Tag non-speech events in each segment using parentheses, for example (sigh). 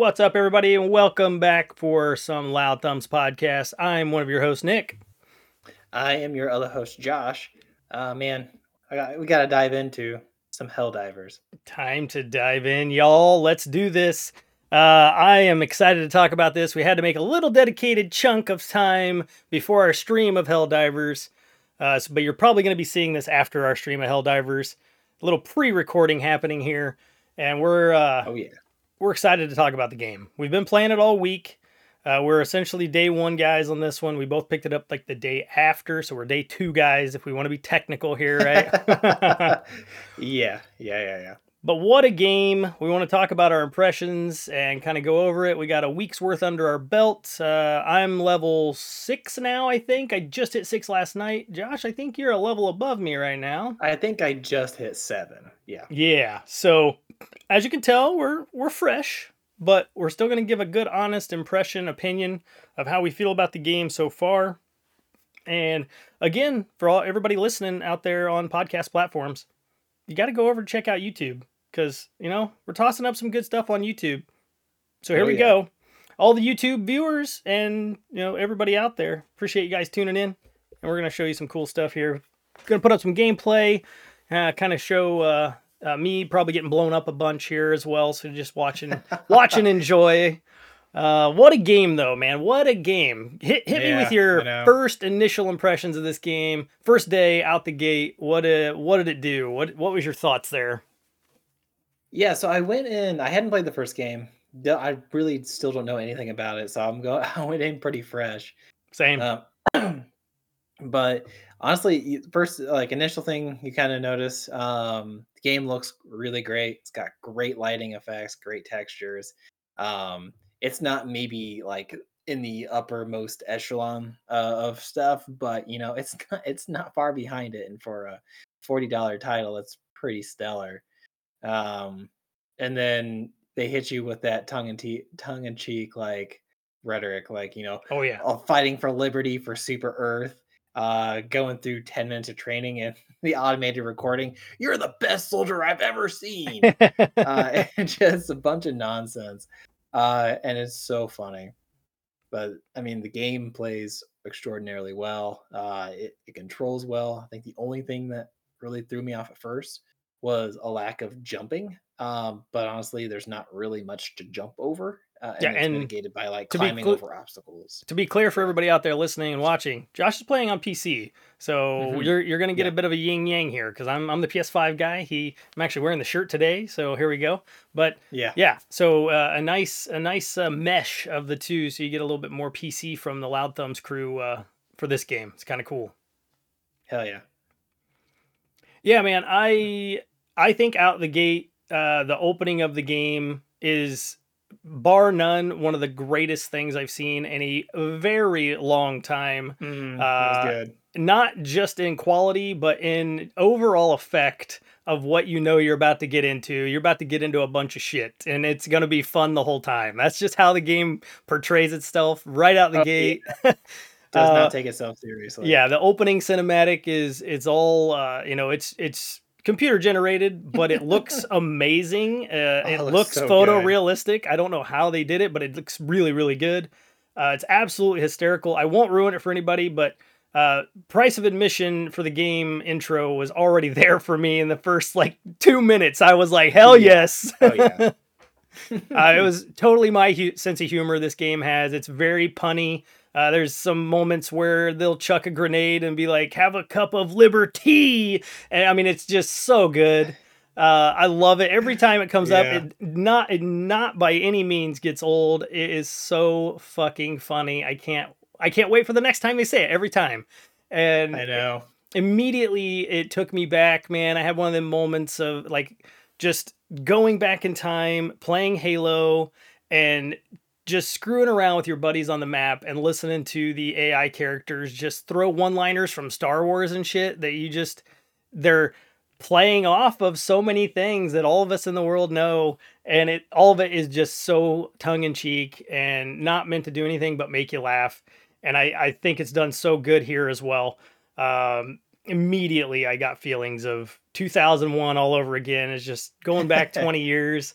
What's up, everybody, and welcome back for some Loud Thumbs podcast. I'm one of your hosts, Nick. I am your other host, Josh. Uh, man, I got, we got to dive into some Helldivers. Time to dive in, y'all. Let's do this. Uh, I am excited to talk about this. We had to make a little dedicated chunk of time before our stream of Helldivers, uh, so, but you're probably going to be seeing this after our stream of Helldivers. A little pre-recording happening here, and we're uh, Oh, yeah. We're excited to talk about the game. We've been playing it all week. Uh, we're essentially day one guys on this one. We both picked it up like the day after, so we're day two guys if we want to be technical here, right? (laughs) yeah, yeah, yeah, yeah. But what a game! We want to talk about our impressions and kind of go over it. We got a week's worth under our belt. Uh, I'm level six now, I think. I just hit six last night. Josh, I think you're a level above me right now. I think I just hit seven. Yeah. Yeah. So as you can tell, we're we're fresh, but we're still going to give a good, honest impression, opinion of how we feel about the game so far. And again, for all everybody listening out there on podcast platforms, you got to go over and check out YouTube because you know we're tossing up some good stuff on YouTube. So here Oh, we yeah. go. All the YouTube viewers and you know everybody out there, appreciate you guys tuning in, and we're gonna show you some cool stuff here. Gonna put up some gameplay, uh, kind of show uh, uh, me probably getting blown up a bunch here as well. So just watching, (laughs) watch and enjoy. Uh, what a game though, man! What a game! Hit hit me with your know. first initial impressions of this game. First day out the gate. What uh, what did it do? What what was your thoughts there? Yeah, so I went in, I hadn't played the first game. D- I really still don't know anything about it, so I'm going, (laughs) I went in pretty fresh. Same. Um, (clears throat) but honestly, first like initial thing you kind of notice, um, the game looks really great. It's got great lighting effects, great textures. Um, it's not maybe like in the uppermost echelon uh, of stuff, but you know, it's (laughs) not, it's not far behind it. And for a forty dollar title, it's pretty stellar. Um, and then they hit you with that tongue and te- tongue in cheek like rhetoric, like you know, oh yeah. fighting for liberty for super earth uh going through 10 minutes of training and (laughs) the automated recording you're the best soldier i've ever seen. (laughs) Uh (laughs) and just a bunch of nonsense. Uh and it's so funny. But i mean the game plays extraordinarily well. Uh it, it controls well. I think the only thing that really threw me off at first was a lack of jumping um but honestly there's not really much to jump over uh, and Yeah, it's and mitigated by like climbing cl- over obstacles to be clear for everybody out there listening and watching, Josh is playing on PC, so Mhm. you're you're gonna get Yeah. a bit of a yin yang here because I'm I'm the PS5 guy. He I'm actually wearing the shirt today, so here we go. But yeah yeah, so uh, a nice a nice uh, mesh of the two, so you get a little bit more PC from the Loud Thumbs crew uh, for this game. It's kind of cool. hell yeah Yeah, man. I I think out the gate, uh, the opening of the game is bar none one of the greatest things I've seen in a very long time. Mm, Uh, that was good. Not just in quality, but in overall effect of what you know you're about to get into. You're about to get into a bunch of shit, and it's gonna be fun the whole time. That's just how the game portrays itself right out the Oh, yeah. gate. (laughs) Does uh, not take itself seriously. yeah the opening cinematic is it's all uh you know it's it's computer generated but it (laughs) looks amazing. Uh, Oh, it looks looks so photorealistic. i don't know how they did it but it looks really really good. Uh, it's absolutely hysterical. I won't ruin it for anybody but uh, price of admission for the game intro was already (laughs) there for me in the first like two minutes. I was like hell yes. Oh yeah. (laughs) uh, it was totally my hu- sense of humor this game has. It's very punny. Uh, there's some moments where they'll chuck a grenade and be like, "Have a cup of liberty," and I mean, it's just so good. Uh, I love it every time it comes up. It not it not by any means gets old. It is so fucking funny. I can't I can't wait for the next time they say it. Every time, and I know. immediately it took me back, man. I had one of them moments of like just going back in time, playing Halo, and just screwing around with your buddies on the map and listening to the AI characters just throw one liners from Star Wars and shit that you just, they're playing off of so many things that all of us in the world know. And it, all of it is just so tongue in cheek and not meant to do anything but make you laugh. And I, I think it's done so good here as well. Um, immediately I got feelings of 2001 all over again. It's just going back (laughs) 20 years.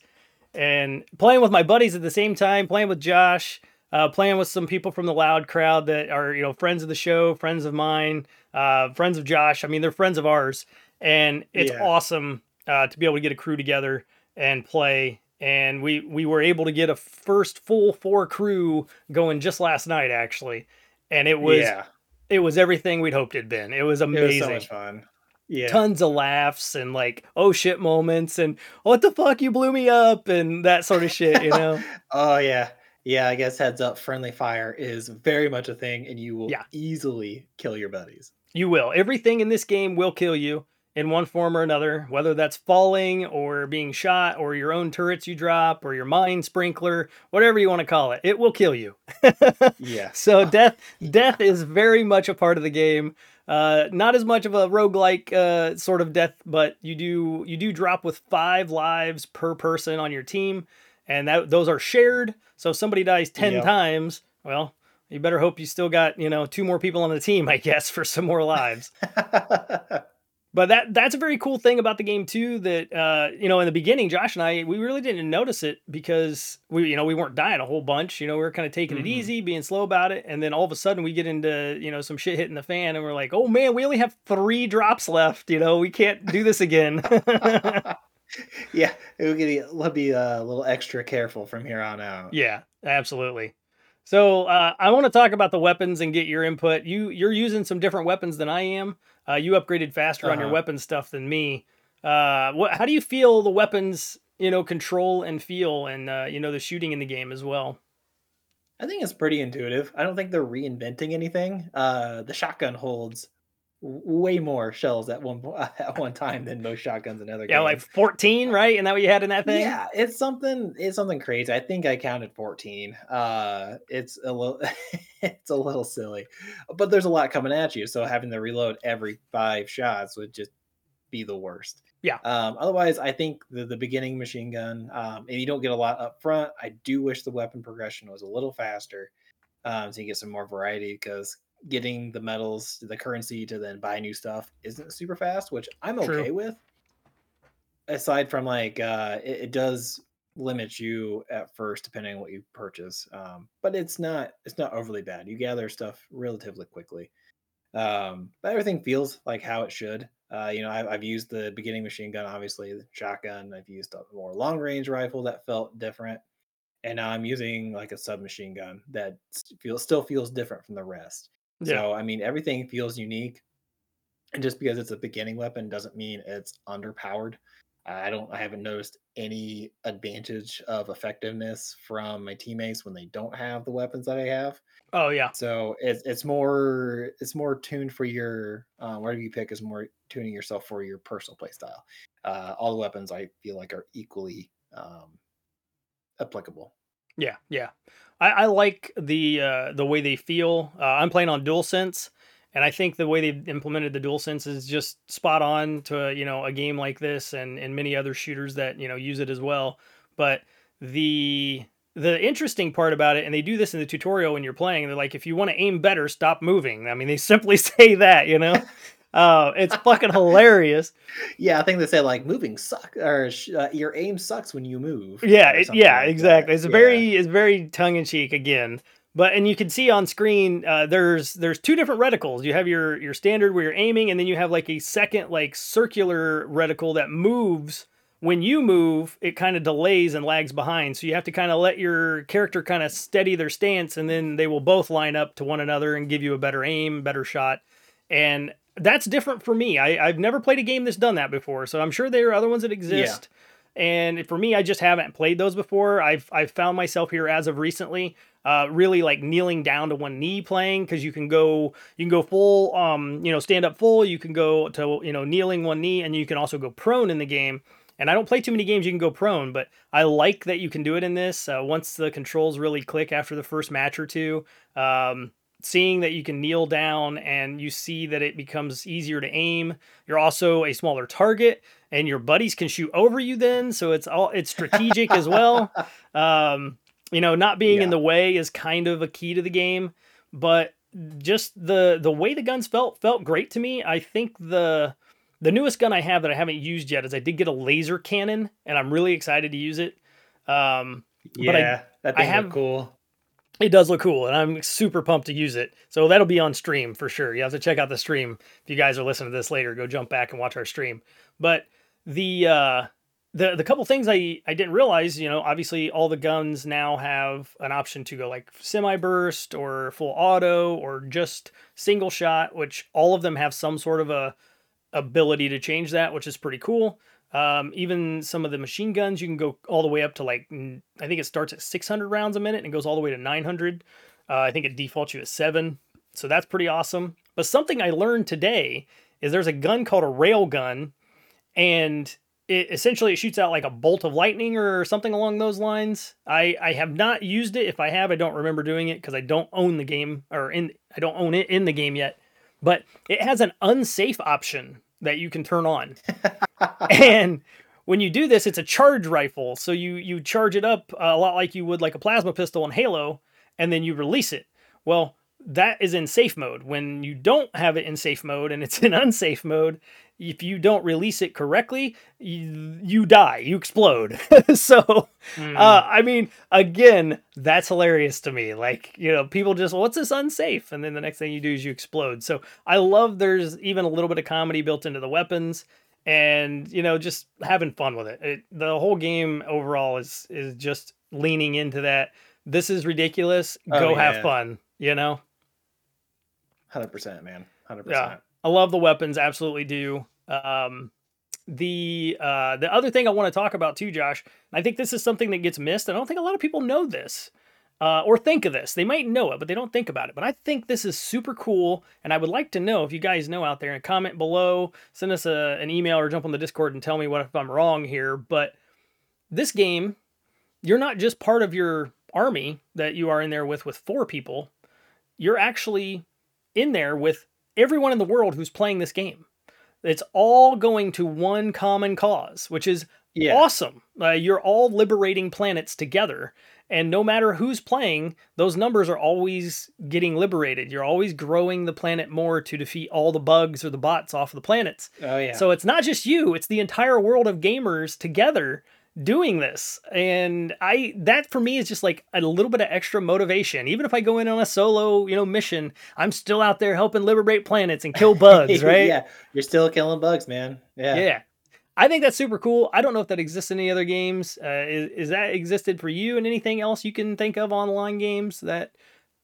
And playing with my buddies at the same time, playing with Josh, uh, playing with some people from the loud crowd that are you know friends of the show, friends of mine, uh, friends of Josh. I mean, they're friends of ours, and it's Yeah. awesome uh, to be able to get a crew together and play. And we we were able to get a first full four crew going just last night, actually, and it was yeah, it was everything we'd hoped it'd been. It was it was amazing so much fun. Yeah, tons of laughs and like oh shit moments and what the fuck you blew me up and that sort of shit you know? (laughs) Oh yeah, yeah. I guess heads up, friendly fire is very much a thing, and you will Yeah. easily kill your buddies. you will. Everything in this game will kill you in one form or another whether that's falling or being shot or your own turrets you drop or your mine sprinkler whatever you want to call it it will kill you. (laughs) Yeah, so (laughs) death death is very much a part of the game uh not as much of a roguelike uh sort of death but you do you do drop with five lives per person on your team and that those are shared so if somebody dies 10 Yep. times well you better hope you still got you know two more people on the team i guess for some more lives (laughs) but that that's a very cool thing about the game too that uh you know in the beginning josh and i we really didn't notice it because we you know we weren't dying a whole bunch you know we were kind of taking Mhm. it easy being slow about it and then all of a sudden we get into you know some shit hitting the fan and we're like oh man we only have three drops left you know we can't do this again (laughs) yeah, will be, we'll be uh, a little extra careful from here on out. yeah absolutely so uh, i want to talk about the weapons and get your input you you're using some different weapons than i am uh, you upgraded faster on your Uh-huh. weapon stuff than me uh, what how do you feel the weapons you know control and feel and uh, you know the shooting in the game as well I think it's pretty intuitive. I don't think they're reinventing anything. Uh, the shotgun holds way more shells at one (laughs) at one time than most shotguns in other games. yeah like 14 right isn't that what you had in that thing Yeah, it's something. It's something crazy. I think I counted fourteen. Uh, it's a little. (laughs) it's a little silly, but there's a lot coming at you. So having to reload every five shots would just be the worst. Yeah. Um, otherwise, I think the, the beginning machine gun, um, and you don't get a lot up front. I do wish the weapon progression was a little faster, um, so you get some more variety because getting the medals, the currency to then buy new stuff isn't super fast, which I'm True. okay with. Aside from like, uh, it, it does limit you at first depending on what you purchase, um, but it's not it's not overly bad. You gather stuff relatively quickly. Um, but everything feels like how it should. Uh, you know, I've, I've used the beginning machine gun, obviously, the shotgun. I've used a more long range rifle that felt different, and now I'm using like a submachine gun that feels still feels different from the rest. Yeah. So I mean, everything feels unique, and just because it's a beginning weapon doesn't mean it's underpowered. I don't. I haven't noticed any advantage of effectiveness from my teammates when they don't have the weapons that I have. oh yeah So it's it's more it's more tuned for your uh, whatever you pick is more tuning yourself for your personal play style. Uh, all the weapons I feel like are equally um, applicable. Yeah, yeah. I, I like the uh, the way they feel. Uh, I'm playing on DualSense, and I think the way they've implemented the DualSense is just spot on to you know a game like this and and many other shooters that you know use it as well. But the the interesting part about it, and they do this in the tutorial when you're playing, they're like, if you want to aim better, stop moving. I mean, they (laughs) simply say that, you know. Uh, it's fucking hilarious. (laughs) Yeah, I think they say like moving suck or uh, your aim sucks when you move. Yeah, it, yeah, like that. exactly. It's Yeah. very it's very tongue in cheek again. But and you can see on screen uh, there's there's two different reticles. You have your your standard where you're aiming, and then you have like a second like circular reticle that moves. When you move, it kind of delays and lags behind. So you have to kind of let your character kind of steady their stance, and then they will both line up to one another and give you a better aim, better shot. And that's different for me. I, I've never played a game that's done that before, so I'm sure there are other ones that exist. And for me, I just haven't played those before. I've I've found myself here as of recently, uh, really like kneeling down to one knee playing because you can go you can go full, um, you know, stand up full. You can go to you know kneeling one knee, and you can also go prone in the game. And I don't play too many games you can go prone, but I like that you can do it in this. Uh, once the controls really click after the first match or two, um, seeing that you can kneel down and you see that it becomes easier to aim. You're also a smaller target, and your buddies can shoot over you then, so it's all it's strategic as well. (laughs) Um, you know, not being in the way is kind of a key to the game, but just the the way the guns felt felt great to me. I think the the newest gun I have that I haven't used yet is I did get a laser cannon, and I'm really excited to use it. Um, yeah, I, that thing have, cool. It does look cool, and I'm super pumped to use it. So that'll be on stream for sure. You have to check out the stream if you guys are listening to this later. Go jump back and watch our stream. But the uh, the the couple things I I didn't realize, you know, obviously all the guns now have an option to go like semi burst or full auto or just single shot, which all of them have some sort of a ability to change that, which is pretty cool. Um, even some of the machine guns, you can go all the way up to like, I think it starts at 600 rounds a minute and goes all the way to 900. Uh, I think it defaults you at seven. So that's pretty awesome. But something I learned today is there's a gun called a rail gun, and it essentially it shoots out like a bolt of lightning or something along those lines. I I have not used it. If I have, I don't remember doing it because I don't own the game or in I don't own it in the game yet. But it has an unsafe option that you can turn on. (laughs) (laughs) and when you do this, it's a charge rifle. So you you charge it up a lot like you would like a plasma pistol in Halo, and then you release it. Well, that is in safe mode. When you don't have it in safe mode and it's (laughs) in unsafe mode, if you don't release it correctly, you, you die, you explode. (laughs) so, mm. uh, I mean, again, that's hilarious to me. Like, you know, people just, what's this unsafe? And then the next thing you do is you explode. So, I love there's even a little bit of comedy built into the weapons and, you know, just having fun with it. it the whole game overall is is just leaning into that. This is ridiculous. Oh, Go yeah. have fun, you know? 100%, man. 100%. Yeah. I love the weapons, absolutely do. Um, the uh, the other thing I want to talk about too, Josh, I think this is something that gets missed. I don't think a lot of people know this uh, or think of this. They might know it, but they don't think about it. But I think this is super cool, and I would like to know if you guys know out there and comment below, send us a, an email or jump on the Discord and tell me what if I'm wrong here. But this game, you're not just part of your army that you are in there with with four people. You're actually in there with everyone in the world who's playing this game. It's all going to one common cause, which is yeah. awesome. Uh, you're all liberating planets together. And no matter who's playing, those numbers are always getting liberated. You're always growing the planet more to defeat all the bugs or the bots off of the planets. Oh, yeah. So it's not just you, it's the entire world of gamers together doing this and i that for me is just like a little bit of extra motivation even if i go in on a solo you know mission i'm still out there helping liberate planets and kill (laughs) bugs right yeah you're still killing bugs man yeah yeah i think that's super cool i don't know if that exists in any other games uh, is, is that existed for you and anything else you can think of online games that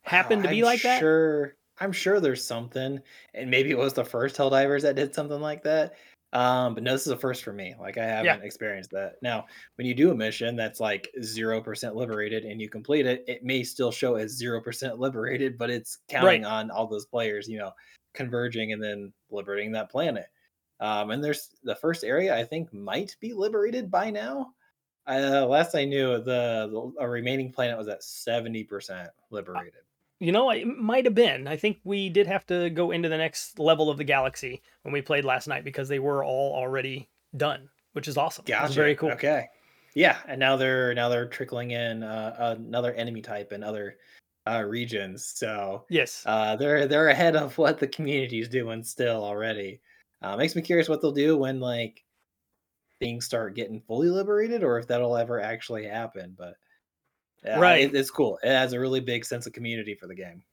happen oh, to be I'm like that sure i'm sure there's something and maybe it was the first helldivers that did something like that um, but no, this is a first for me. Like I haven't yeah. experienced that. Now, when you do a mission that's like zero percent liberated and you complete it, it may still show as zero percent liberated, but it's counting right. on all those players, you know, converging and then liberating that planet. Um, and there's the first area I think might be liberated by now. Uh, last I knew, the, the remaining planet was at seventy percent liberated. You know, it might have been. I think we did have to go into the next level of the galaxy when we played last night because they were all already done, which is awesome. Gotcha. very cool. Okay. Yeah, and now they're now they're trickling in uh, another enemy type and other uh, regions. So yes, uh, they're they're ahead of what the community is doing still already. Uh, makes me curious what they'll do when like things start getting fully liberated, or if that'll ever actually happen. But right. It, it's cool. It has a really big sense of community for the game.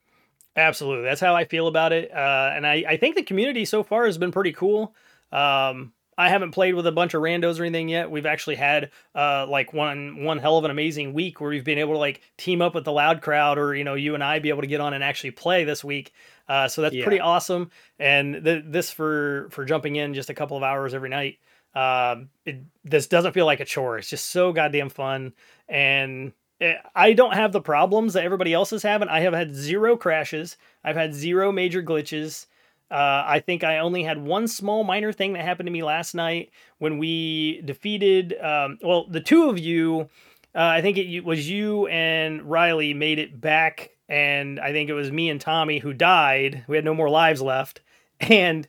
Absolutely. That's how I feel about it. Uh, and I, I think the community so far has been pretty cool. Um, I haven't played with a bunch of randos or anything yet. We've actually had uh, like one one hell of an amazing week where we've been able to like team up with the loud crowd, or you know, you and I be able to get on and actually play this week. Uh, so that's yeah. pretty awesome. And th- this for for jumping in just a couple of hours every night. Um, it, this doesn't feel like a chore. It's just so goddamn fun. And Eh, I don't have the problems that everybody else is having. I have had zero crashes. I've had zero major glitches. Uh, I think I only had one small minor thing that happened to me last night when we defeated. Um, well, the two of you, uh, I think it was you and Riley made it back, and I think it was me and Tommy who died. We had no more lives left, (laughs) and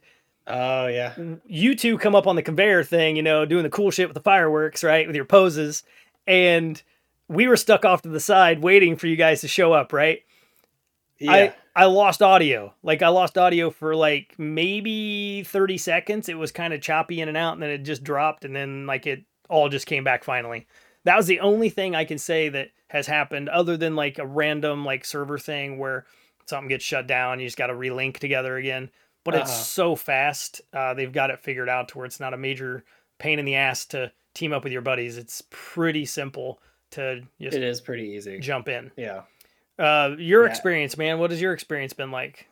oh yeah, you two come up on the conveyor thing, you know, doing the cool shit with the fireworks, right, with your poses, and we were stuck off to the side waiting for you guys to show up, right? Yeah. I I lost audio. Like I lost audio for like maybe 30 seconds. It was kind of choppy in and out and then it just dropped and then like it all just came back finally. that was the only thing I can say that has happened other than like a random like server thing where something gets shut down, you just got to relink together again. But uh-huh. it's so fast. Uh, they've got it figured out to where it's not a major pain in the ass to team up with your buddies. It's pretty simple to just It is pretty easy. Jump in. Yeah. Uh, your yeah. experience, man. What has your experience been like?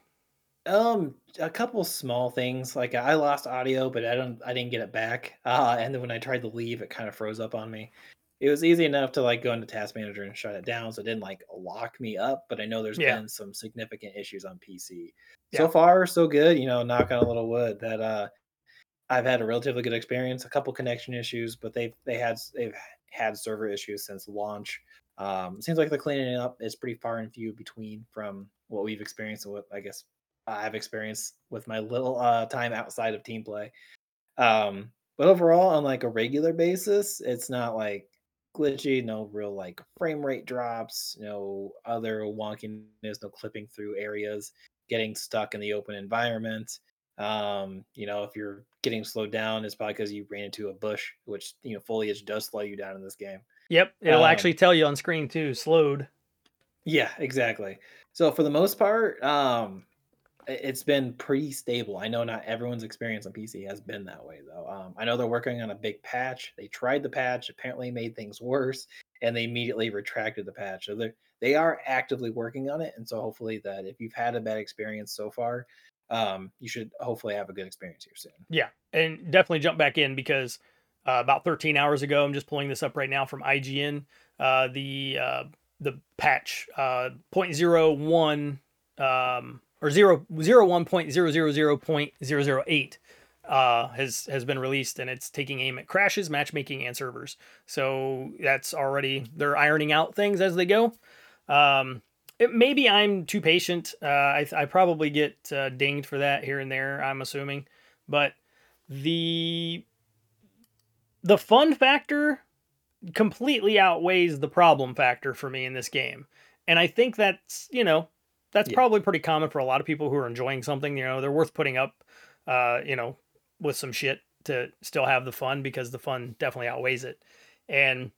Um, a couple small things. Like I lost audio, but I don't. I didn't get it back. Uh, and then when I tried to leave, it kind of froze up on me. It was easy enough to like go into Task Manager and shut it down, so it didn't like lock me up. But I know there's yeah. been some significant issues on PC. Yeah. So far, so good. You know, knock on a little wood that uh, I've had a relatively good experience. A couple connection issues, but they've they had they've had server issues since launch. Um, seems like the cleaning up is pretty far and few between from what we've experienced and what I guess I've experienced with my little uh, time outside of team play. Um, but overall, on like a regular basis, it's not like glitchy, no real like frame rate drops, no other wonkiness, no clipping through areas, getting stuck in the open environment. Um, you know, if you're getting slowed down, it's probably because you ran into a bush, which you know foliage does slow you down in this game. Yep, it'll um, actually tell you on screen too, slowed. Yeah, exactly. So for the most part, um, it's been pretty stable. I know not everyone's experience on PC has been that way though. Um, I know they're working on a big patch. They tried the patch, apparently made things worse, and they immediately retracted the patch. So they they are actively working on it, and so hopefully that if you've had a bad experience so far, um, you should hopefully have a good experience here soon. Yeah, and definitely jump back in because uh, about 13 hours ago, I'm just pulling this up right now from IGN. Uh, the uh, the patch uh, 0.01 um, or 0, 0.000.008 uh, has has been released and it's taking aim at crashes, matchmaking, and servers. So that's already they're ironing out things as they go. Um, it, maybe I'm too patient. Uh, I, I probably get uh, dinged for that here and there. I'm assuming, but the the fun factor completely outweighs the problem factor for me in this game, and I think that's you know that's yeah. probably pretty common for a lot of people who are enjoying something. You know, they're worth putting up, uh, you know, with some shit to still have the fun because the fun definitely outweighs it, and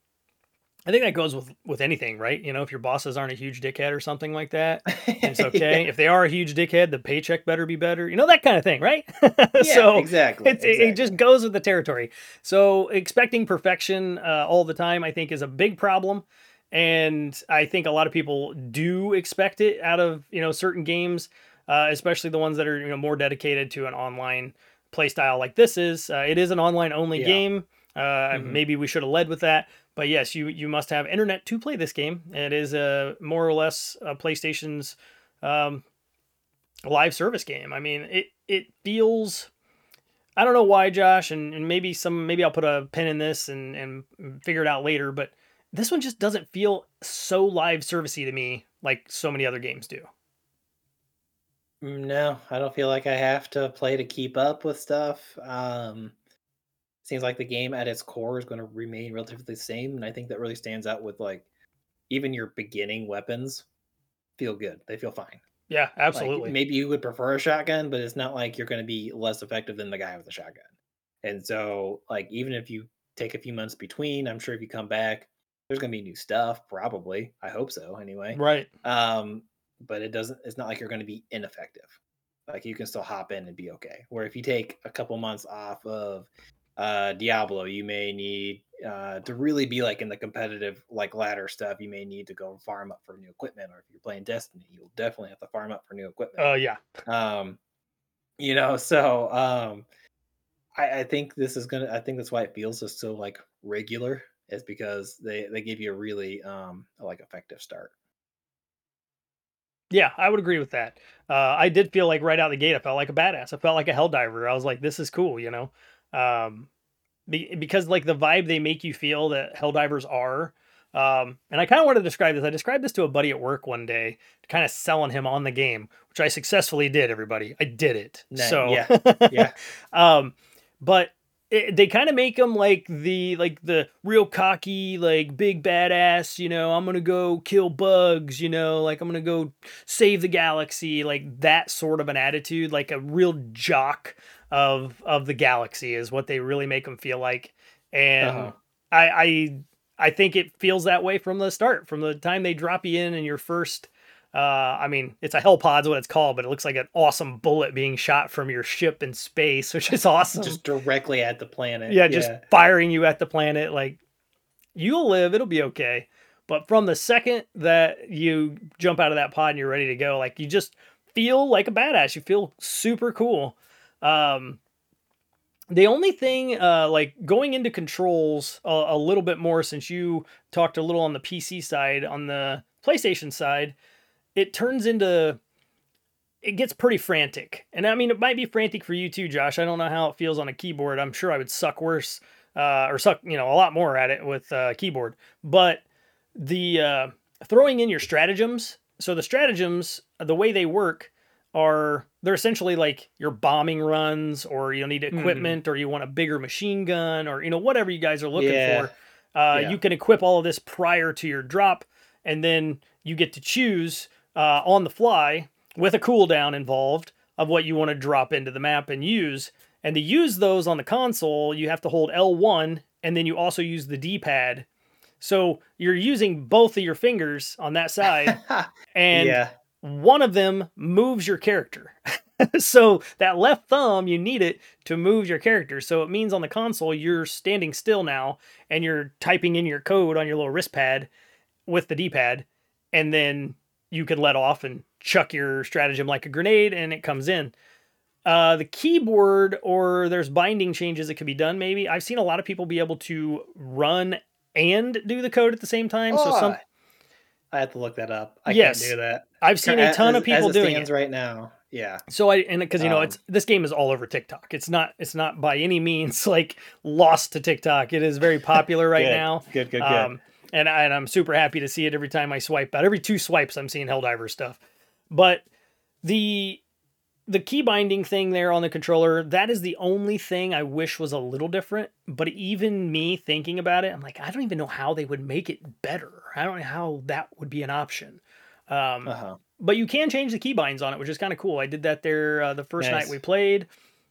I think that goes with with anything, right? You know, if your bosses aren't a huge dickhead or something like that, (laughs) it's okay. yeah. If they are a huge dickhead, the paycheck better be better. You know that kind of thing, right? (laughs) yeah, so exactly, exactly. It, just goes with the territory. So expecting perfection uh, all the time, I think, is a big problem, and I think a lot of people do expect it out of you know certain games, uh, especially the ones that are you know more dedicated to an online play style like this is. Uh, it is an online only yeah. game. Uh, mm-hmm. Maybe we should have led with that. But yes, you you must have internet to play this game. It is a more or less a PlayStation's um, live service game. I mean, it it feels. I don't know why, Josh, and, and maybe some maybe I'll put a pin in this and and figure it out later. But this one just doesn't feel so live servicey to me like so many other games do. Mm, no, I don't feel like I have to play to keep up with stuff. Um, seems like the game at its core is going to remain relatively the same, and I think that really stands out with like even your beginning weapons feel good. They feel fine. Yeah, absolutely. Like, maybe you would prefer a shotgun, but it's not like you're going to be less effective than the guy with the shotgun. And so, like, even if you take a few months between, I'm sure if you come back, there's going to be new stuff. Probably, I hope so. Anyway, right. Um, but it doesn't. It's not like you're going to be ineffective. Like you can still hop in and be okay. Where if you take a couple months off of uh, Diablo, you may need uh, to really be like in the competitive like ladder stuff. You may need to go farm up for new equipment, or if you're playing Destiny, you'll definitely have to farm up for new equipment. Oh uh, yeah. Um, you know, so um, I, I think this is gonna. I think that's why it feels just so like regular, is because they they give you a really um like effective start. Yeah, I would agree with that. Uh, I did feel like right out the gate, I felt like a badass. I felt like a Helldiver. I was like, this is cool, you know um, be, because like the vibe they make you feel that Helldivers are. Um, and I kind of want to describe this. I described this to a buddy at work one day, kind of selling him on the game, which I successfully did. Everybody, I did it. So yeah, (laughs) yeah. um, but it, they kind of make them like the like the real cocky, like big badass. You know, I'm gonna go kill bugs. You know, like I'm gonna go save the galaxy. Like that sort of an attitude, like a real jock of of the galaxy is what they really make them feel like and uh-huh. I, I I think it feels that way from the start, from the time they drop you in in your first. Uh, I mean, it's a Hellpod's what it's called, but it looks like an awesome bullet being shot from your ship in space, (laughs) which is awesome. just directly at the planet. Yeah, just firing you at the planet. Like, you'll live, it'll be okay. But from the second that you jump out of that pod and you're ready to go, like, you just feel like a badass. You feel super cool. Um, the only thing, uh, like going into controls a, a, little bit more, since you talked a little on the PC side, on the PlayStation side, it turns into it gets pretty frantic. And I mean, it might be frantic for you too, Josh. I don't know how it feels on a keyboard. I'm sure I would suck worse uh, or suck, you know, a lot more at it with a keyboard. But the uh, throwing in your stratagems. So the stratagems, the way they work are they're essentially like your bombing runs or you need mm-hmm. equipment mm-hmm. or you want a bigger machine gun or you know whatever you guys are looking yeah. for uh, yeah. you can equip all of this prior to your drop and then you get to choose uh, on the fly with a cooldown involved of what you want to drop into the map and use and to use those on the console you have to hold l1 and then you also use the d-pad so you're using both of your fingers on that side (laughs) and yeah one of them moves your character. (laughs) so that left thumb, you need it to move your character. So it means on the console, you're standing still now and you're typing in your code on your little wrist pad with the D pad. And then you can let off and chuck your stratagem like a grenade and it comes in. Uh, the keyboard or there's binding changes that could be done maybe. I've seen a lot of people be able to run and do the code at the same time. Oh, so some I have to look that up. I yes. can't do that. I've seen a ton as, of people it doing it right now. Yeah. So I and because you know um, it's this game is all over TikTok. It's not it's not by any means (laughs) like lost to TikTok. It is very popular right good, now. Good, good, good. Um, and I, and I'm super happy to see it every time I swipe. out. every two swipes, I'm seeing Helldiver stuff. But the the key binding thing there on the controller, that is the only thing I wish was a little different. But even me thinking about it, I'm like, I don't even know how they would make it better. I don't know how that would be an option. Um, uh-huh. But you can change the keybinds on it, which is kind of cool. I did that there uh, the first nice. night we played.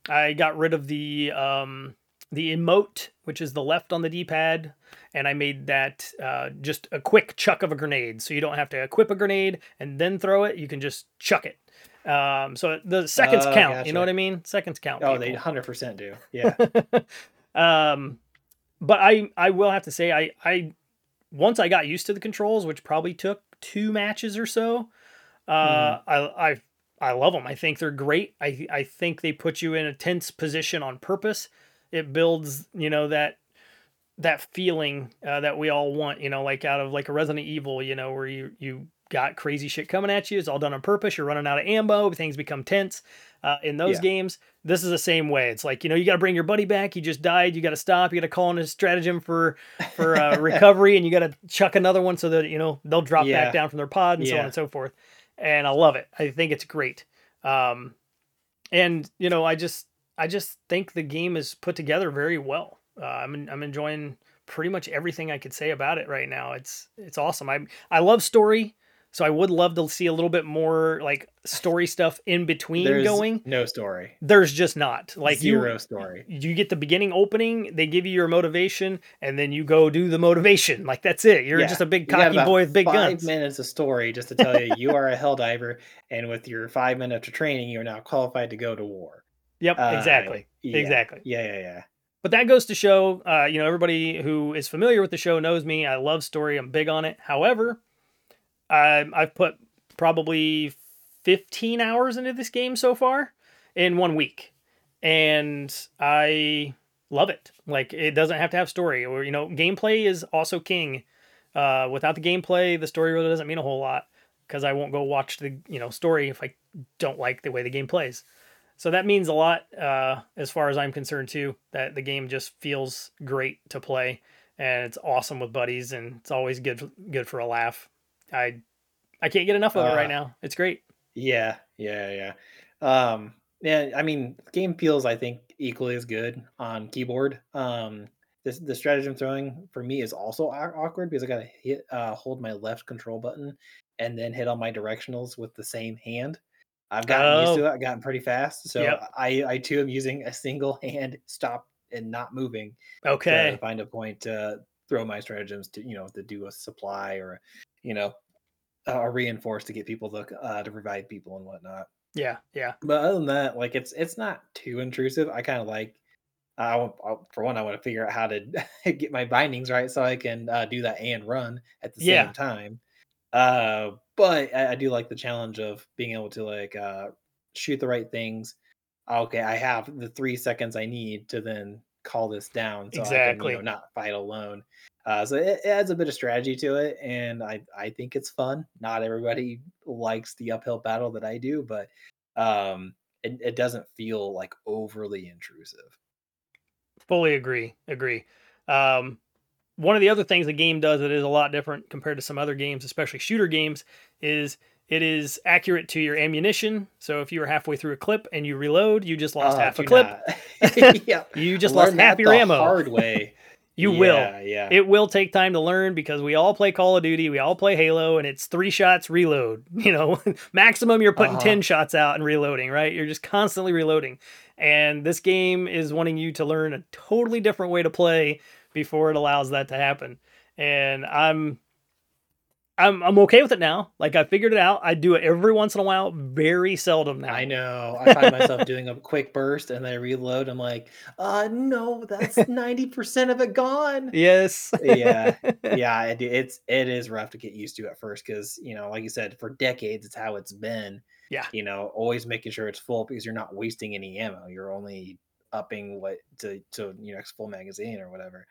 I got rid of the um, the emote, which is the left on the D-pad, and I made that uh, just a quick chuck of a grenade. So you don't have to equip a grenade and then throw it. You can just chuck it. Um, so the seconds uh, count. Gotcha. You know what I mean? Seconds count. Oh, people. they hundred percent do. (laughs) Yeah. um, but I I will have to say I I once I got used to the controls, which probably took two matches or so, uh, mm. I, I I love them. I think they're great. I I think they put you in a tense position on purpose. It builds, you know, that that feeling uh, that we all want, you know, like out of like a Resident Evil, you know, where you you got crazy shit coming at you. It's all done on purpose. You're running out of ammo. Things become tense. Uh, in those yeah. games, this is the same way. It's like you know you got to bring your buddy back. He just died. You got to stop. You got to call in a stratagem for for uh, (laughs) recovery, and you got to chuck another one so that you know they'll drop yeah. back down from their pod and yeah. so on and so forth. And I love it. I think it's great. Um, and you know I just I just think the game is put together very well. Uh, I'm I'm enjoying pretty much everything I could say about it right now. It's it's awesome. I I love story. So I would love to see a little bit more like story stuff in between There's going. No story. There's just not like zero you, story. You get the beginning opening, they give you your motivation, and then you go do the motivation. Like that's it. You're yeah. just a big cocky boy with big five guns. Five minutes of story just to tell you you are a Helldiver, and with your five minutes of training, you're now qualified to go to war. Yep, uh, exactly, yeah. exactly. Yeah, yeah, yeah. But that goes to show, uh, you know, everybody who is familiar with the show knows me. I love story. I'm big on it. However, I, I've put probably 15 hours into this game so far in one week. And I love it. Like it doesn't have to have story or you know, gameplay is also king. Uh, without the gameplay, the story really doesn't mean a whole lot because I won't go watch the you know story if I don't like the way the game plays. So that means a lot uh, as far as I'm concerned too. That the game just feels great to play and it's awesome with buddies and it's always good good for a laugh. I I can't get enough of it right uh, now. It's great. Yeah, yeah, yeah. Um, yeah, I mean, game feels I think equally as good on keyboard. Um, this the stratagem throwing for me is also awkward because I gotta hit uh, hold my left control button and then hit all my directionals with the same hand. I've gotten oh. used to it. I've gotten pretty fast, so yep. I I too am using a single (laughs) hand stop and not moving. Okay, to find a point. to throw my stratagems to you know to do a supply or you know are reinforced to get people to uh, to revive people and whatnot. Yeah, yeah. But other than that, like it's it's not too intrusive. I kind of like. I, I, for one, I want to figure out how to (laughs) get my bindings right so I can uh, do that and run at the Yeah. same time. Uh, but I, I do like the challenge of being able to like uh, shoot the right things. Okay, I have the three seconds I need to then call this down, so I can you know not fight alone. Uh, so it, it adds a bit of strategy to it, and I I think it's fun. Not everybody likes the uphill battle that I do, but um, it, it doesn't feel like overly intrusive. Fully agree. Agree. Um, one of the other things the game does that is a lot different compared to some other games, especially shooter games, is it is accurate to your ammunition. So if you were halfway through a clip and you reload, you just lost Oh, half a clip. (laughs) (laughs) yeah, You just lost half your the ammo. hard (laughs) way. You will. Yeah, yeah. It will take time to learn because we all play Call of Duty, we all play Halo, and it's three shots reload. You know, maximum you're putting Uh-huh. 10 shots out and reloading, right? You're just constantly reloading. And this game is wanting you to learn a totally different way to play before it allows that to happen. And I'm I'm I'm okay with it now. Like I figured it out. I do it every once in a while, very seldom now. I know. I find myself doing a quick burst and then I reload. I'm like, uh no, that's (laughs) 90% of it gone. Yes. Yeah. (laughs) Yeah, it, it's it is rough to get used to at first because you know, like you said, for decades it's how it's been. Yeah. You know, always making sure it's full because you're not wasting any ammo. You're only upping what to to your next full magazine or whatever.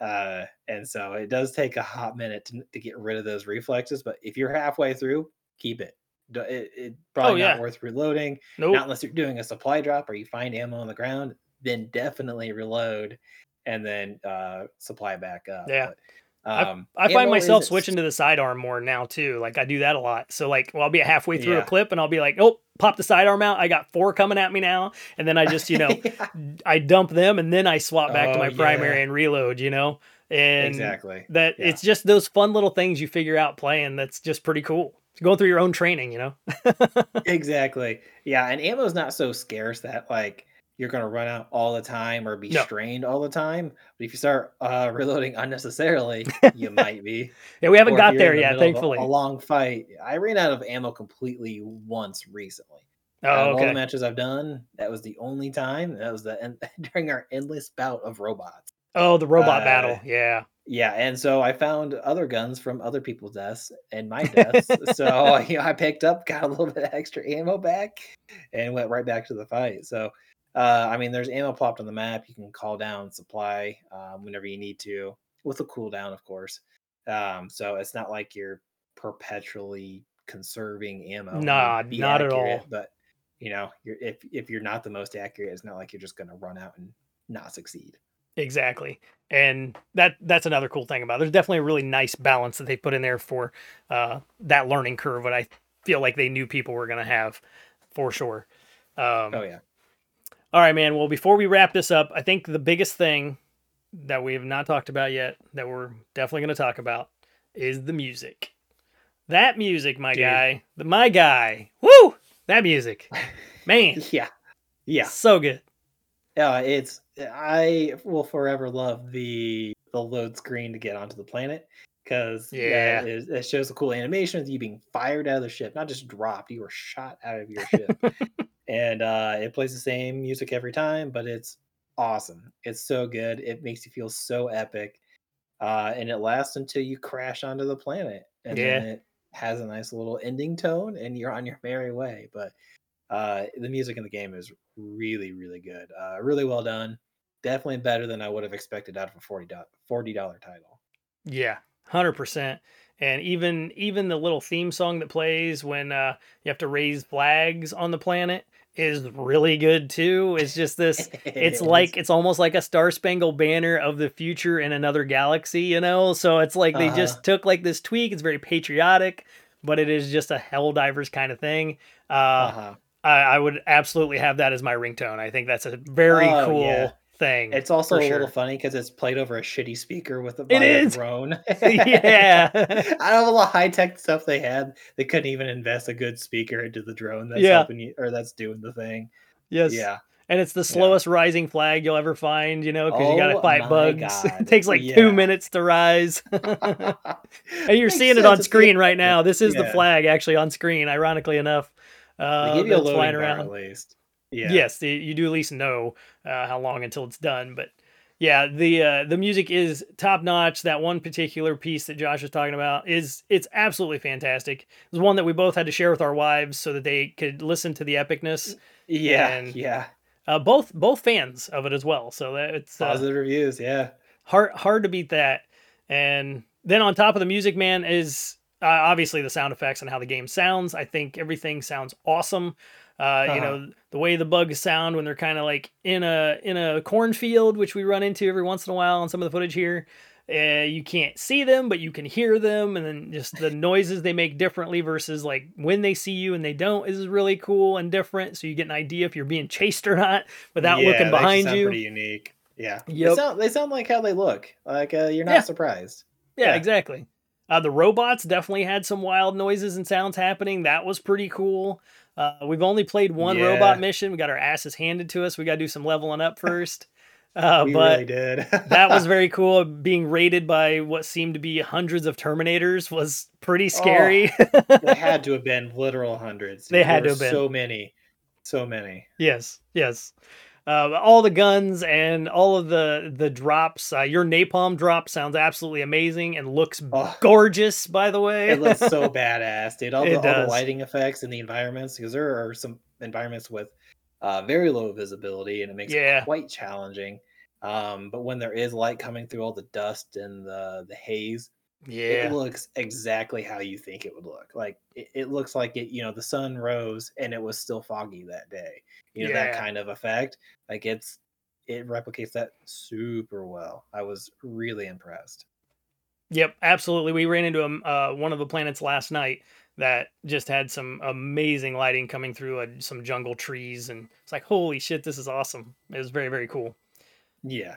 Uh, and so it does take a hot minute to, to get rid of those reflexes. But if you're halfway through, keep it. It, it probably Oh, not worth reloading. Nope. Not unless you're doing a supply drop or you find ammo on the ground, then definitely reload and then uh supply back up. Yeah. But, um, I find myself switching to the sidearm more now too. Like I do that a lot. So like, well, I'll be halfway through a clip and I'll be like, oh, pop the sidearm out. I got four coming at me now, and then I just you (laughs) know Yeah, I dump them and then I swap back to Oh, my primary yeah. and reload. You know, and exactly. that Yeah. it's just those fun little things you figure out playing. That's just pretty cool. Going through your own training, you know. (laughs) Exactly. Yeah, and ammo is not so scarce that like you're gonna run out all the time or be No. strained all the time. But if you start uh (laughs) reloading unnecessarily, you (laughs) might be. Yeah, we haven't Or got there the yet, a- thankfully. A, long fight. I ran out of ammo completely once recently. Oh, okay. all the matches I've done, that was the only time. That was the end (laughs) during our endless bout of robots. Oh, the robot Uh, battle. Yeah. Yeah, and so I found other guns from other people's deaths and my deaths. so you know, I picked up, got a little bit of extra ammo back, and went right back to the fight. So, uh, I mean, there's ammo plopped on the map. You can call down supply um, whenever you need to, with a cooldown, of course. Um, so it's not like you're perpetually conserving ammo. Nah, be not at all. But you know, you're, if if you're not the most accurate, it's not like you're just going to run out and not succeed. Exactly. And that that's another cool thing about it. There's definitely a really nice balance that they put in there for uh, that learning curve what I feel like they knew people were going to have for sure. Um, Oh yeah. All right, man. Well, before we wrap this up, I think the biggest thing that we have not talked about yet that we're definitely going to talk about is the music. That music, my Dude. guy, the my guy. Woo! That music. (laughs) Man, Yeah. Yeah. so good. Yeah, it's I will forever love the the load screen to get onto the planet because Yeah. yeah, it, it shows the cool animation of you being fired out of the ship, not just dropped, you were shot out of your (laughs) ship, and uh, it plays the same music every time, but it's awesome. It's so good. It makes you feel so epic, uh, and it lasts until you crash onto the planet, and then Yeah. it has a nice little ending tone, and you're on your merry way. But uh, the music in the game is really, really good. Uh, really well done. Definitely better than I would have expected out of a 40 dollar title. Yeah, hundred percent. And even even the little theme song that plays when uh, you have to raise flags on the planet is really good too. It's just this. (laughs) It's like it's almost like a Star Spangled Banner of the future in another galaxy, you know. So it's like they Uh-huh. just took like this tweak. It's very patriotic, but it is just a Helldivers kind of thing. Uh, uh-huh. I, I would absolutely have that as my ringtone. I think that's a very Oh, cool yeah. Thing. It's also a sure. little funny because it's played over a shitty speaker with a, It a drone. (laughs) Yeah. (laughs) I don't know the high tech stuff they had. They couldn't even invest a good speaker into the drone that's Yeah. helping you or that's doing the thing. yes. Yeah. and it's the slowest yeah. rising flag you'll ever find. You know, because oh, you got to fight bugs. (laughs) it takes like yeah. two minutes to rise, and you're seeing it on screen right now. This is the flag actually on screen. Ironically enough, uh, they give you a flying around at least. Yeah. Yes, you do at least know uh, how long until it's done, but yeah, the uh, the music is top notch. That one particular piece that Josh was talking about is it's absolutely fantastic. It was one that we both had to share with our wives so that they could listen to the epicness. Yeah, and, yeah. Uh, both both fans of it as well. So that it's uh, positive reviews. Yeah, hard hard to beat that. And then on top of the music, man, is uh, obviously the sound effects and how the game sounds. I think everything sounds awesome. Uh, uh-huh. You know the way the bugs sound when they're kind of like in a in a cornfield, which we run into every once in a while on some of the footage here. Uh, you can't see them, but you can hear them, and then just the (laughs) noises they make differently versus like when they see you and they don't is really cool and different. So you get an idea if you're being chased or not without yeah, looking behind you. Pretty unique. Yeah. Yep. They sound, they sound like how they look. Like uh, you're not yeah. surprised. Yeah, yeah. exactly. Uh, the robots definitely had some wild noises and sounds happening. That was pretty cool. Uh, we've only played one yeah. robot mission. We got our asses handed to us. We got to do some leveling up first. (laughs) Uh, we but really did. (laughs) that was very cool. Being raided by what seemed to be hundreds of Terminators was pretty scary. Oh, (laughs) they had to have been literal hundreds. They had to have been so many, so many. Yes, yes uh, all the guns and all of the the drops. Uh, your napalm drop sounds absolutely amazing and looks oh, gorgeous. By the way, it looks so (laughs) badass, dude. All the, all the, lighting effects and the environments, because there are some environments with uh, very low visibility, and it makes yeah. it quite challenging. Um, but when there is light coming through all the dust and the the haze, yeah, it looks exactly how you think it would look. Like it, it, looks like it, you know, the sun rose and it was still foggy that day. You know, yeah. that kind of effect. Like it's it replicates that super well. I was really impressed. Yep, absolutely. We ran into a, uh, one of the planets last night that just had some amazing lighting coming through uh, some jungle trees, and it's like, holy shit, this is awesome. It was very, very cool. Yeah,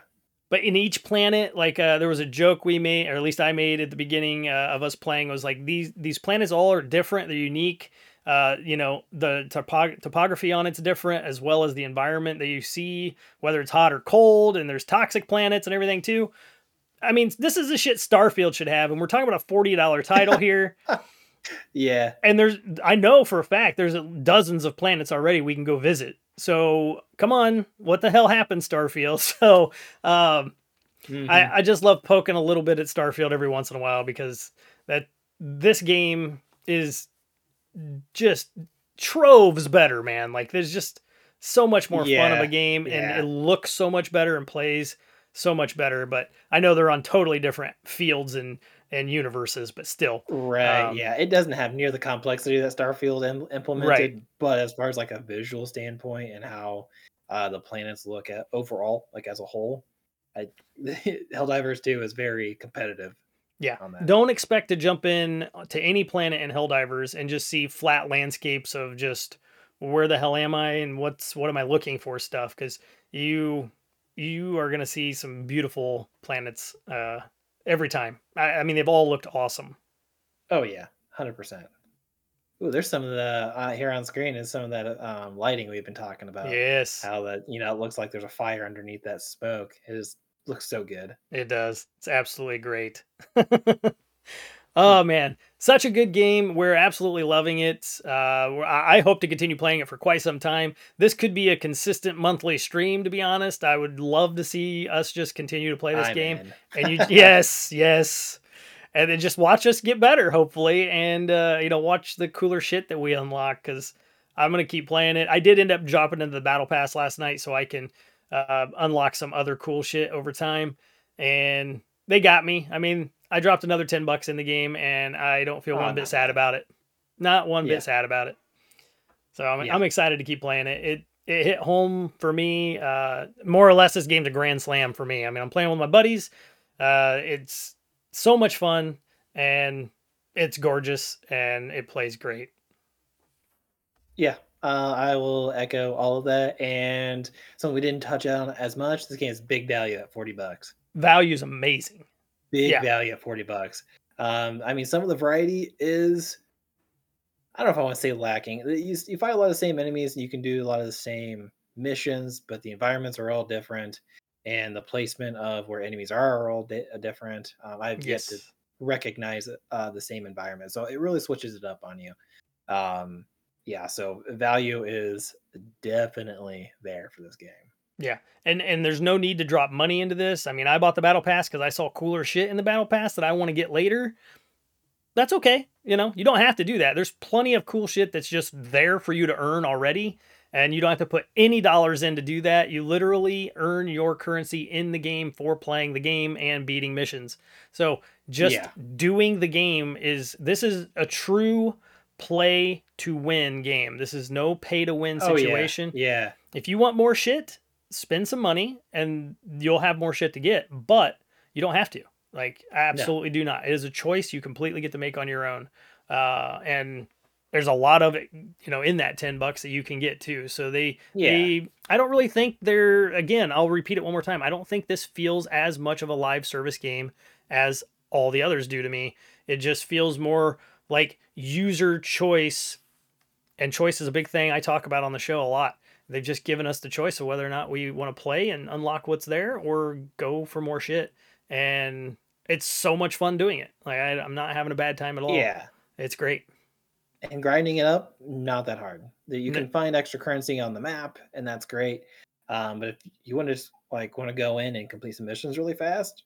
but in each planet like uh, there was a joke we made or at least i made at the beginning uh, of us playing was like these these planets all are different they're unique uh, you know the topog- topography on it's different as well as the environment that you see whether it's hot or cold and there's toxic planets and everything too. I mean this is the shit starfield should have and we're talking about a $40 title (laughs) here yeah and there's i know for a fact there's dozens of planets already we can go visit so come on, what the hell happened, Starfield? (laughs) So um, mm-hmm. I, I just love poking a little bit at Starfield every once in a while because that this game is just troves better, man. Like there's just so much more yeah, fun of a game yeah. and it looks so much better and plays so much better. But I know they're on totally different fields and and universes, but still. Right. Um, yeah. It doesn't have near the complexity that Starfield Im- implemented, right. but as far as like a visual standpoint and how uh, the planets look at overall, like as a whole, I, (laughs) Helldivers 2 is very competitive. Yeah. Don't expect to jump in to any planet in Helldivers and just see flat landscapes of just where the hell am I and what's what am I looking for stuff because you you are gonna see some beautiful planets uh, every time. I, I mean, they've all looked awesome. Oh yeah, hundred percent. Ooh, there's some of the uh, here on screen is some of that um, lighting we've been talking about. Yes, how that you know it looks like there's a fire underneath that smoke. It is looks so good. It does. It's absolutely great. (laughs) oh man, such a good game. We're absolutely loving it. Uh, I hope to continue playing it for quite some time. This could be a consistent monthly stream. To be honest, I would love to see us just continue to play this I'm game. And you, (laughs) yes, yes, and then just watch us get better, hopefully, and uh, you know, watch the cooler shit that we unlock because. I'm gonna keep playing it. I did end up dropping into the battle pass last night, so I can uh, unlock some other cool shit over time. And they got me. I mean, I dropped another 10 bucks in the game and I don't feel oh, one bit sad about it. Not one yeah. bit sad about it. So I'm, yeah. I'm excited to keep playing it. It it hit home for me. Uh, more or less, this game's a grand slam for me. I mean, I'm playing with my buddies. Uh, it's so much fun and it's gorgeous and it plays great. Yeah, uh, I will echo all of that. And something we didn't touch on as much. This game is big value at forty bucks. Value is amazing. Big yeah. value at forty bucks. Um, I mean, some of the variety is. I don't know if I want to say lacking. You, you fight a lot of the same enemies, and you can do a lot of the same missions, but the environments are all different, and the placement of where enemies are are all di- uh, different. Um, I've Yes. yet to recognize uh, the same environment, so it really switches it up on you. Um, yeah, so value is definitely there for this game. Yeah, and and there's no need to drop money into this. I mean, I bought the battle pass because I saw cooler shit in the battle pass that I want to get later. That's okay. You know, you don't have to do that. There's plenty of cool shit that's just there for you to earn already, and you don't have to put any dollars in to do that. You literally earn your currency in the game for playing the game and beating missions. So just Yeah. doing the game is this is a true play to win game. This is no pay to win Oh, yeah. situation Yeah, if you want more shit, spend some money and you'll have more shit to get, but you don't have to. Like, absolutely do not. It is a choice you completely get to make on your own. Uh, and there's a lot of it, you know, in that 10 bucks that you can get too. So they, Yeah. they, I don't really think they're, again, I'll repeat it one more time. I don't think this feels as much of a live service game as all the others do to me. It just feels more like user choice and choice is a big thing I talk about on the show a lot. They've just given us the choice of whether or not we want to play and unlock what's there or go for more shit. And it's so much fun doing it. Like I, I'm not having a bad time at all. yeah. it's great. and grinding it up not that hard That you No. can find extra currency on the map and that's great um, but if you want to just like want to go in and complete some missions really fast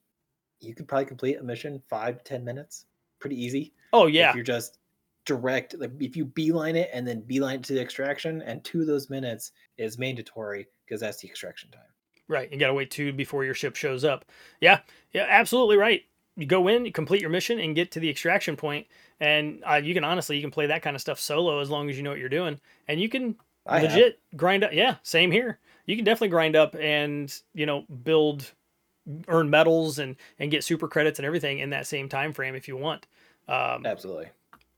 you could probably complete a mission five to ten minutes pretty easy Oh yeah, if you're just direct like if you beeline it and then beeline it to the extraction and two of those minutes is mandatory because that's the extraction time right. You gotta wait two before your ship shows up. Yeah, yeah, absolutely right. You go in, you complete your mission, and get to the extraction point, and uh, you can honestly you can play that kind of stuff solo as long as you know what you're doing, and you can I have. legit grind up. Yeah, same here. You can definitely grind up and you know build, earn medals and and get super credits and everything in that same time frame if you want. Um, absolutely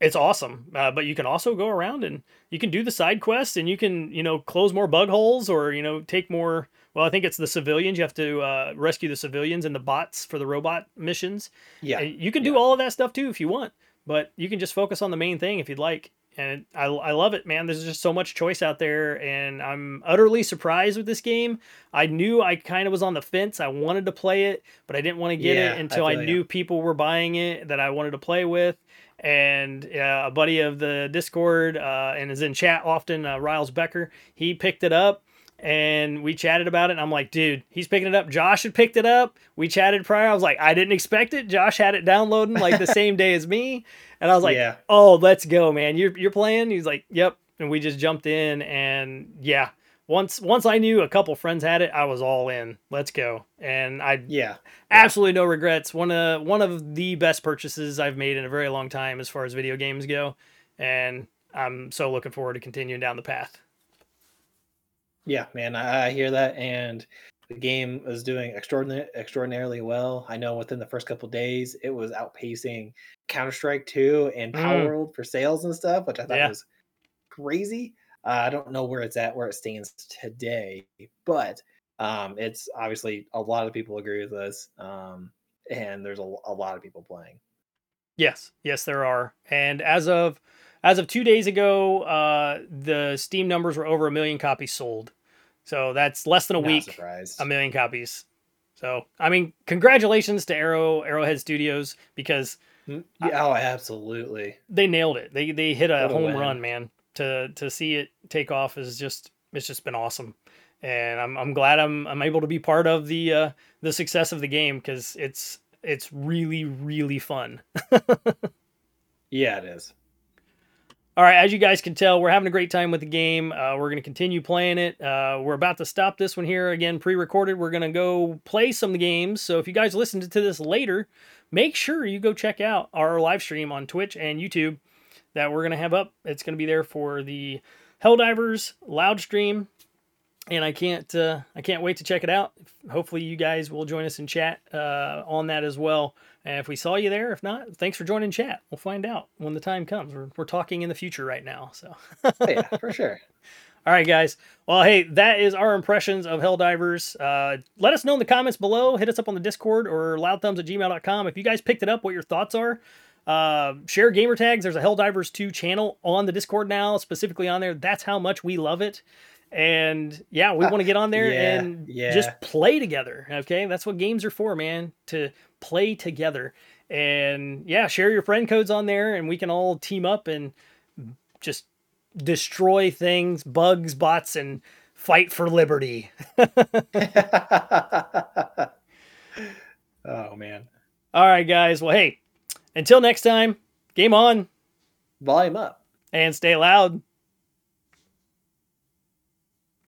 it's awesome. Uh, but you can also go around and you can do the side quests and you can you know close more bug holes or you know take more. Well, I think it's the civilians. You have to uh, rescue the civilians and the bots for the robot missions. yeah And you can do yeah. all of that stuff too if you want, but you can just focus on the main thing if you'd like. And I, I love it, man. There's just so much choice out there, and I'm utterly surprised with this game. I knew I kind of was on the fence. I wanted to play it, but I didn't want to get Yeah, it until I, ya. knew people were buying it that I wanted to play with. And uh, a buddy of the Discord uh, and is in chat often, uh, Riles Becker, he picked it up and we chatted about it. And I'm like, dude, he's picking it up. Josh had picked it up. We chatted prior. I was like, I didn't expect it. Josh had it downloading like the (laughs) same day as me. And I was like, yeah oh, let's go, man. You're, you're playing? He's like, yep. And we just jumped in. And yeah, once once I knew a couple friends had it, I was all in. Let's go. And I yeah absolutely no regrets. One of one of the best purchases I've made in a very long time as far as video games go. And I'm so looking forward to continuing down the path. Yeah, man, I, hear that, and the game is doing extraordinary, extraordinarily well. I know within the first couple days, it was outpacing Counter Strike 2 and Pal Mm. World for sales and stuff, which I thought Yeah. was crazy. Uh, I don't know where it's at, where it stands today, but um, it's obviously a lot of people agree with us, um, and there's a, a lot of people playing. Yes, yes, there are. And as of as of two days ago, uh, the Steam numbers were over a million copies sold. So that's less than a Not week, surprised. a million copies. So I mean, congratulations to Arrow Arrowhead Studios because Mm, yeah, oh, absolutely. they nailed it. They they hit a What home win. run, man. To to see it take off is just it's just been awesome. And I'm I'm glad I'm I'm able to be part of the uh the success of the game because it's it's really really fun. (laughs) Yeah, it is. All right, as you guys can tell, we're having a great time with the game. Uh, we're going to continue playing it. Uh, we're about to stop this one here again, pre-recorded. We're going to go play some games. So if you guys listen to this later, make sure you go check out our live stream on Twitch and YouTube that we're going to have up. It's going to be there for the Helldivers loud stream, and I can't uh, I can't wait to check it out. Hopefully, you guys will join us in chat uh, on that as well. And if we saw you there, if not, thanks for joining chat. We'll find out when the time comes. We're, we're talking in the future right now. So, Oh, yeah, (laughs) for sure. all right, guys. Well, hey, that is our impressions of Helldivers. Uh, let us know in the comments below. Hit us up on the Discord or loudthumbs at gmail.com. If you guys picked it up, what your thoughts are. Uh, share gamer tags. There's a Helldivers 2 channel on the Discord now, specifically on there. That's how much we love it. And yeah, we want to get on there Yeah, and yeah. just play together. Okay. That's what games are for, man, to play together. And yeah, share your friend codes on there and we can all team up and just destroy things, bugs, bots, and fight for liberty. (laughs) (laughs) oh man. All right, guys. Well, hey, until next time, game on Volume up. and stay loud.